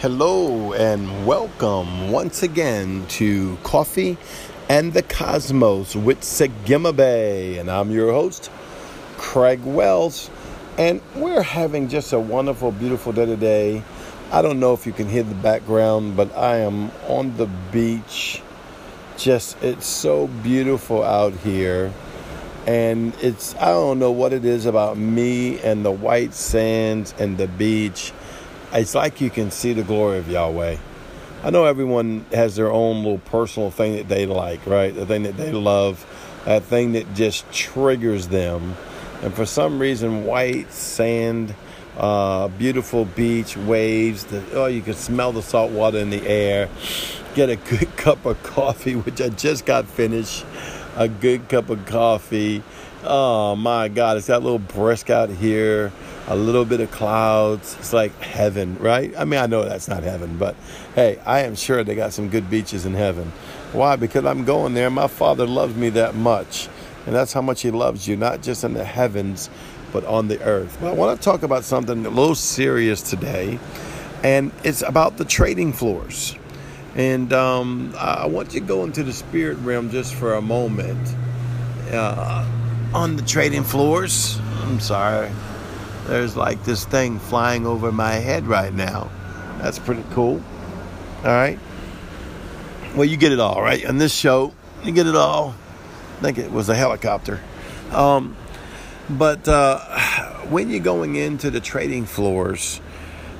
Hello and welcome once again to Coffee and the Cosmos with Sagima Bay. And I'm your host, Craig Wells. And we're having just a wonderful, beautiful day today. I don't know if you can hear the background, but I am on the beach. Just, it's so beautiful out here. And it's, I don't know what it is about me and the white sands and the beach it's like you can see the glory of Yahweh. I know everyone has their own little personal thing that they like, right? The thing that they love, that thing that just triggers them. And for some reason, white sand, uh, beautiful beach, waves, the, oh, you can smell the salt water in the air. Get a good cup of coffee, which I just got finished. A good cup of coffee. Oh my God, it's got a little brisk out here a little bit of clouds. It's like heaven, right? I mean, I know that's not heaven, but hey, I am sure they got some good beaches in heaven. Why? Because I'm going there. My Father loves me that much. And that's how much He loves you, not just in the heavens, but on the earth. But I want to talk about something a little serious today, and it's about the trading floors. And um, I want you to go into the spirit realm just for a moment. Uh, on the trading floors, I'm sorry, there's like this thing flying over my head right now. That's pretty cool. All right. Well, you get it all, right? On this show, you get it all. I think it was a helicopter. Um, but uh, when you're going into the trading floors,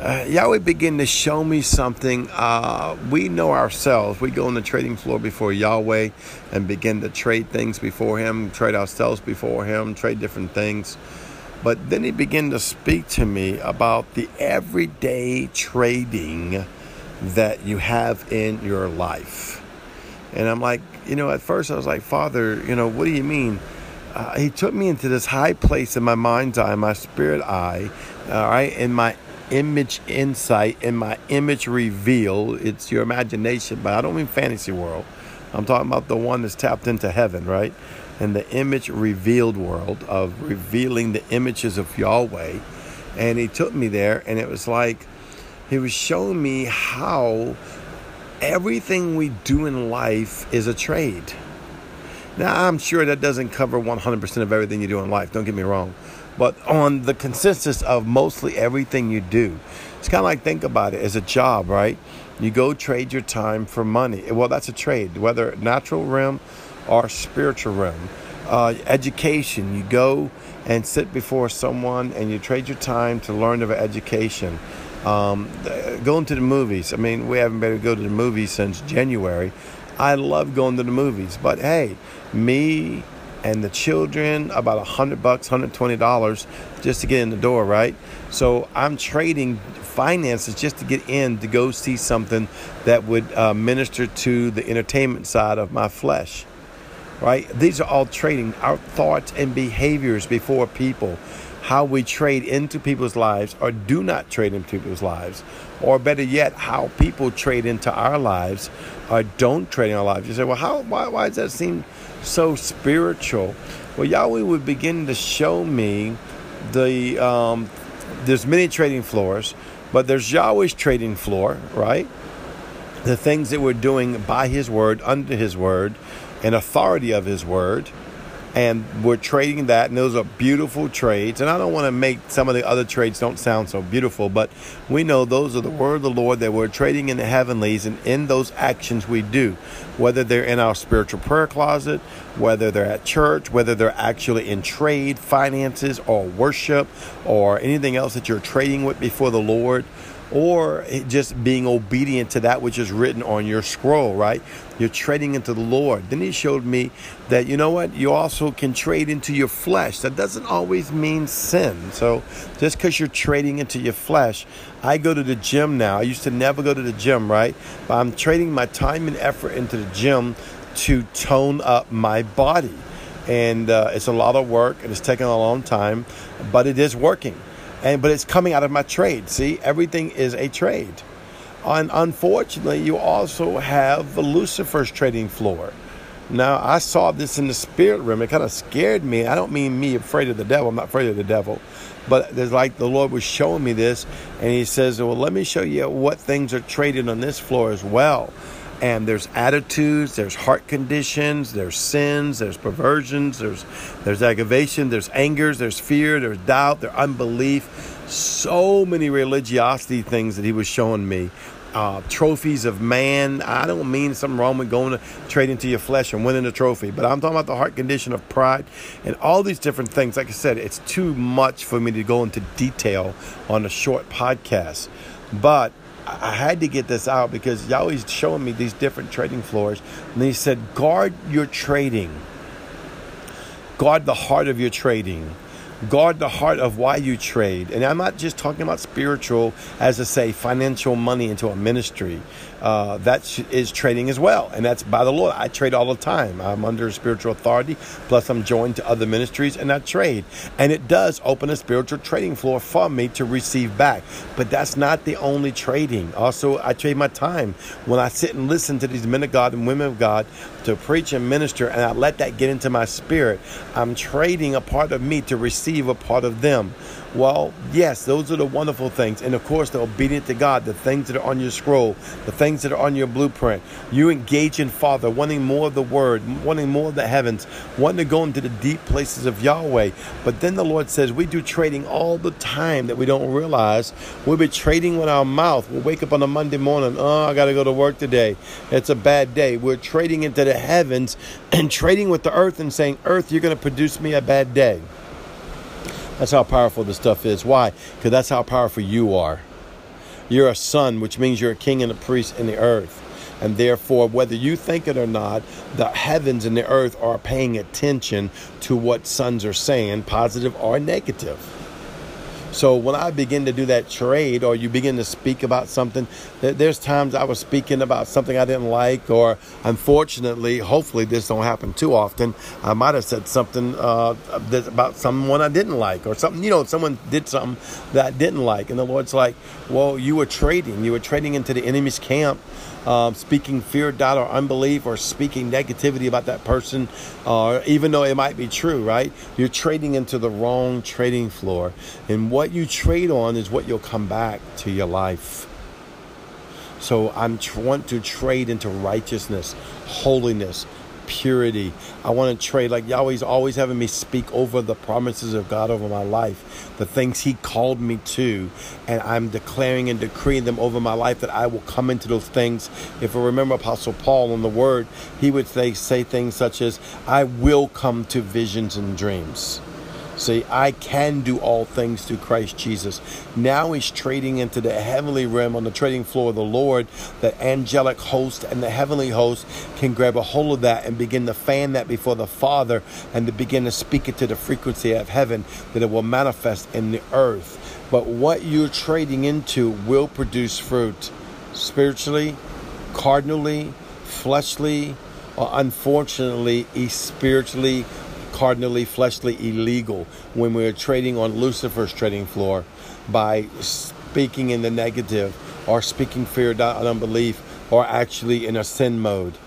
uh, Yahweh begin to show me something. Uh, we know ourselves. We go on the trading floor before Yahweh and begin to trade things before Him, trade ourselves before Him, trade different things. But then he began to speak to me about the everyday trading that you have in your life. And I'm like, you know, at first I was like, Father, you know, what do you mean? Uh, he took me into this high place in my mind's eye, my spirit eye, all right, in my image insight, in my image reveal. It's your imagination, but I don't mean fantasy world. I'm talking about the one that's tapped into heaven, right? In the image revealed world of revealing the images of Yahweh. And he took me there, and it was like he was showing me how everything we do in life is a trade. Now, I'm sure that doesn't cover 100% of everything you do in life, don't get me wrong. But on the consensus of mostly everything you do, it's kind of like think about it as a job, right? You go trade your time for money. Well, that's a trade, whether natural realm or spiritual realm. Uh, education, you go and sit before someone and you trade your time to learn of education. Um, going to the movies. I mean, we haven't been able to go to the movies since January. I love going to the movies, but hey, me and the children about a hundred bucks, hundred twenty dollars just to get in the door, right? So I'm trading finances just to get in to go see something that would uh, minister to the entertainment side of my flesh right? These are all trading our thoughts and behaviors before people, how we trade into people's lives or do not trade into people's lives, or better yet, how people trade into our lives or don't trade in our lives. You say, well, how, why, why does that seem so spiritual? Well, Yahweh would begin to show me the, um, there's many trading floors, but there's Yahweh's trading floor, right? The things that we're doing by His word, under His word, and authority of His Word. And we're trading that, and those are beautiful trades. And I don't want to make some of the other trades don't sound so beautiful, but we know those are the word of the Lord that we're trading in the heavenlies, and in those actions we do, whether they're in our spiritual prayer closet, whether they're at church, whether they're actually in trade, finances, or worship, or anything else that you're trading with before the Lord or just being obedient to that which is written on your scroll, right? You're trading into the Lord. Then he showed me that, you know what, you also can trade into your flesh. That doesn't always mean sin. So just because you're trading into your flesh, I go to the gym now. I used to never go to the gym, right? But I'm trading my time and effort into the gym to tone up my body. And uh, it's a lot of work and it's taking a long time, but it is working and but it's coming out of my trade. See, everything is a trade. And unfortunately, you also have the Lucifer's trading floor. Now, I saw this in the spirit realm. It kind of scared me. I don't mean me afraid of the devil. I'm not afraid of the devil. But there's like the Lord was showing me this, and He says, "Well, let me show you what things are traded on this floor as well." And there's attitudes, there's heart conditions, there's sins, there's perversions, there's there's aggravation, there's angers, there's fear, there's doubt, there's unbelief. So many religiosity things that he was showing me. Uh, trophies of man. I don't mean something wrong with going to trade into your flesh and winning a trophy, but I'm talking about the heart condition of pride and all these different things. Like I said, it's too much for me to go into detail on a short podcast. But I had to get this out because Yahweh's showing me these different trading floors. And he said, guard your trading. Guard the heart of your trading guard the heart of why you trade. And I'm not just talking about spiritual, as I say, financial money into a ministry. Uh, that is trading as well, and that's by the Lord. I trade all the time. I'm under spiritual authority, plus I'm joined to other ministries, and I trade. And it does open a spiritual trading floor for me to receive back. But that's not the only trading. Also, I trade my time when I sit and listen to these men of God and women of God to preach and minister, and I let that get into my spirit. I'm trading a part of me to receive a part of them. Well, yes, those are the wonderful things. And of course, the obedient to God, the things that are on your scroll, the things that are on your blueprint. You engage in Father, wanting more of the Word, wanting more of the heavens, wanting to go into the deep places of Yahweh. But then the Lord says, we do trading all the time that we don't realize. We'll be trading with our mouth. We'll wake up on a Monday morning, oh, I got to go to work today. It's a bad day. We're trading into the heavens and trading with the earth and saying, Earth, you're going to produce me a bad day. That's how powerful this stuff is. Why? Because that's how powerful you are. You're a son, which means you're a king and a priest in the earth. And therefore, whether you think it or not, the heavens and the earth are paying attention to what sons are saying, positive or negative. So when I begin to do that trade, or you begin to speak about something, there's times I was speaking about something I didn't like, or unfortunately, hopefully this don't happen too often. I might have said something uh, about someone I didn't like, or something. You know, someone did something that I didn't like, and the Lord's like, "Well, you were trading. You were trading into the enemy's camp." Um, speaking fear, doubt, or unbelief, or speaking negativity about that person, uh, even though it might be true, right? You're trading into the wrong trading floor. And what you trade on is what you'll come back to your life. So I'm want to trade into righteousness, holiness, purity. I want to trade like Yahweh's always having me speak over the promises of God over my life, the things He called me to, and I'm declaring and decreeing them over my life that I will come into those things. If I remember Apostle Paul in the Word, he would say, say things such as, I will come to visions and dreams. See, I can do all things through Christ Jesus. Now he's trading into the heavenly realm on the trading floor of the Lord. The angelic host and the heavenly host can grab a hold of that and begin to fan that before the Father and to begin to speak it to the frequency of heaven that it will manifest in the earth. But what you're trading into will produce fruit spiritually, cardinally, fleshly, or unfortunately, spiritually cardinally, fleshly illegal when we're trading on Lucifer's trading floor by speaking in the negative or speaking fear, and unbelief or actually in a sin mode.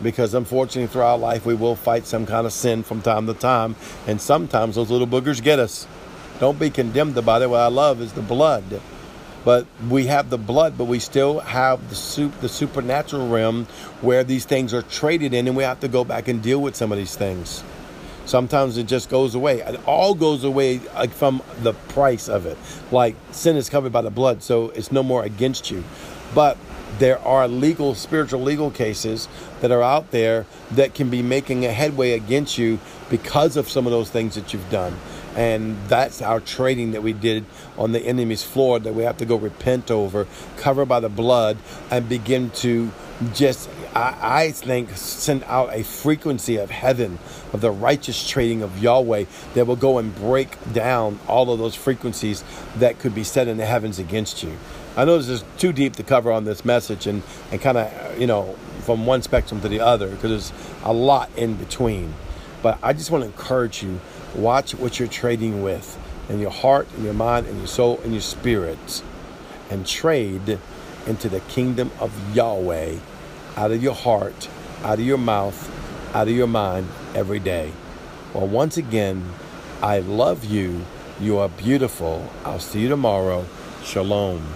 Because unfortunately, throughout life, we will fight some kind of sin from time to time, and sometimes those little boogers get us. Don't be condemned about it. What I love is the blood. But we have the blood, but we still have the, soup, the supernatural realm where these things are traded in, and we have to go back and deal with some of these things. Sometimes it just goes away. It all goes away from the price of it. Like sin is covered by the blood, so it's no more against you. But there are legal, spiritual legal cases that are out there that can be making a headway against you because of some of those things that you've done. And that's our trading that we did on the enemy's floor that we have to go repent over, covered by the blood, and begin to just I, I think send out a frequency of heaven of the righteous trading of Yahweh that will go and break down all of those frequencies that could be set in the heavens against you. I know this is too deep to cover on this message and, and kind of, you know, from one spectrum to the other because there's a lot in between. But I just want to encourage you watch what you're trading with in your heart, in your mind, in your soul, in your spirit, and trade into the kingdom of Yahweh out of your heart, out of your mouth, out of your mind every day. Well, once again, I love you You are beautiful. I'll see you tomorrow. Shalom.